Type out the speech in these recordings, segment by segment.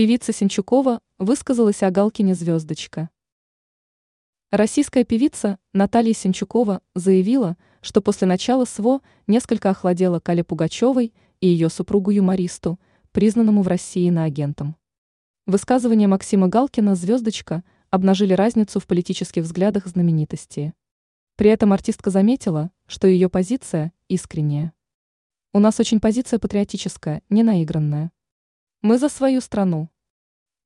Певица Синчукова высказалась о Галкине «Звездочка». Российская певица Наталья Синчукова заявила, что после начала СВО несколько охладела Кале Пугачевой и ее супругу-юмористу, признанному в России иноагентом. Высказывания Максима Галкина «Звездочка» обнажили разницу в политических взглядах знаменитости. При этом артистка заметила, что ее позиция искренняя. У нас очень позиция патриотическая, не наигранная. Мы за свою страну.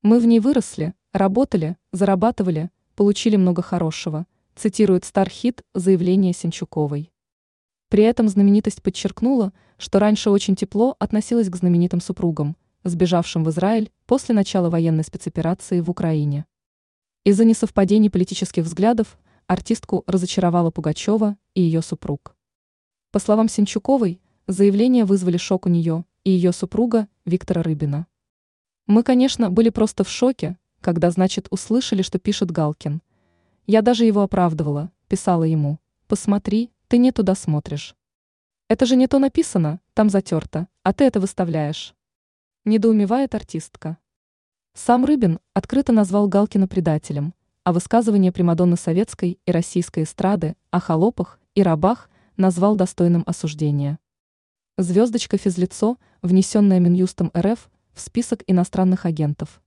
Мы в ней выросли, работали, зарабатывали, получили много хорошего, цитирует Стархит заявление Сенчуковой. При этом знаменитость подчеркнула, что раньше очень тепло относилась к знаменитым супругам, сбежавшим в Израиль после начала военной спецоперации в Украине. Из-за несовпадений политических взглядов артистку разочаровала Пугачева и ее супруг. По словам Сенчуковой, заявления вызвали шок у нее и ее супруга Виктора Рыбина. Мы, конечно, были просто в шоке, когда, значит, услышали, что пишет Галкин. Я даже его оправдывала, писала ему. Посмотри, ты не туда смотришь. Это же не то написано, там затерто, а ты это выставляешь. Недоумевает артистка. Сам Рыбин открыто назвал Галкина предателем, а высказывание Примадонны советской и российской эстрады о холопах и рабах назвал достойным осуждения. Звездочка физлицо, внесенная Минюстом РФ в список иностранных агентов.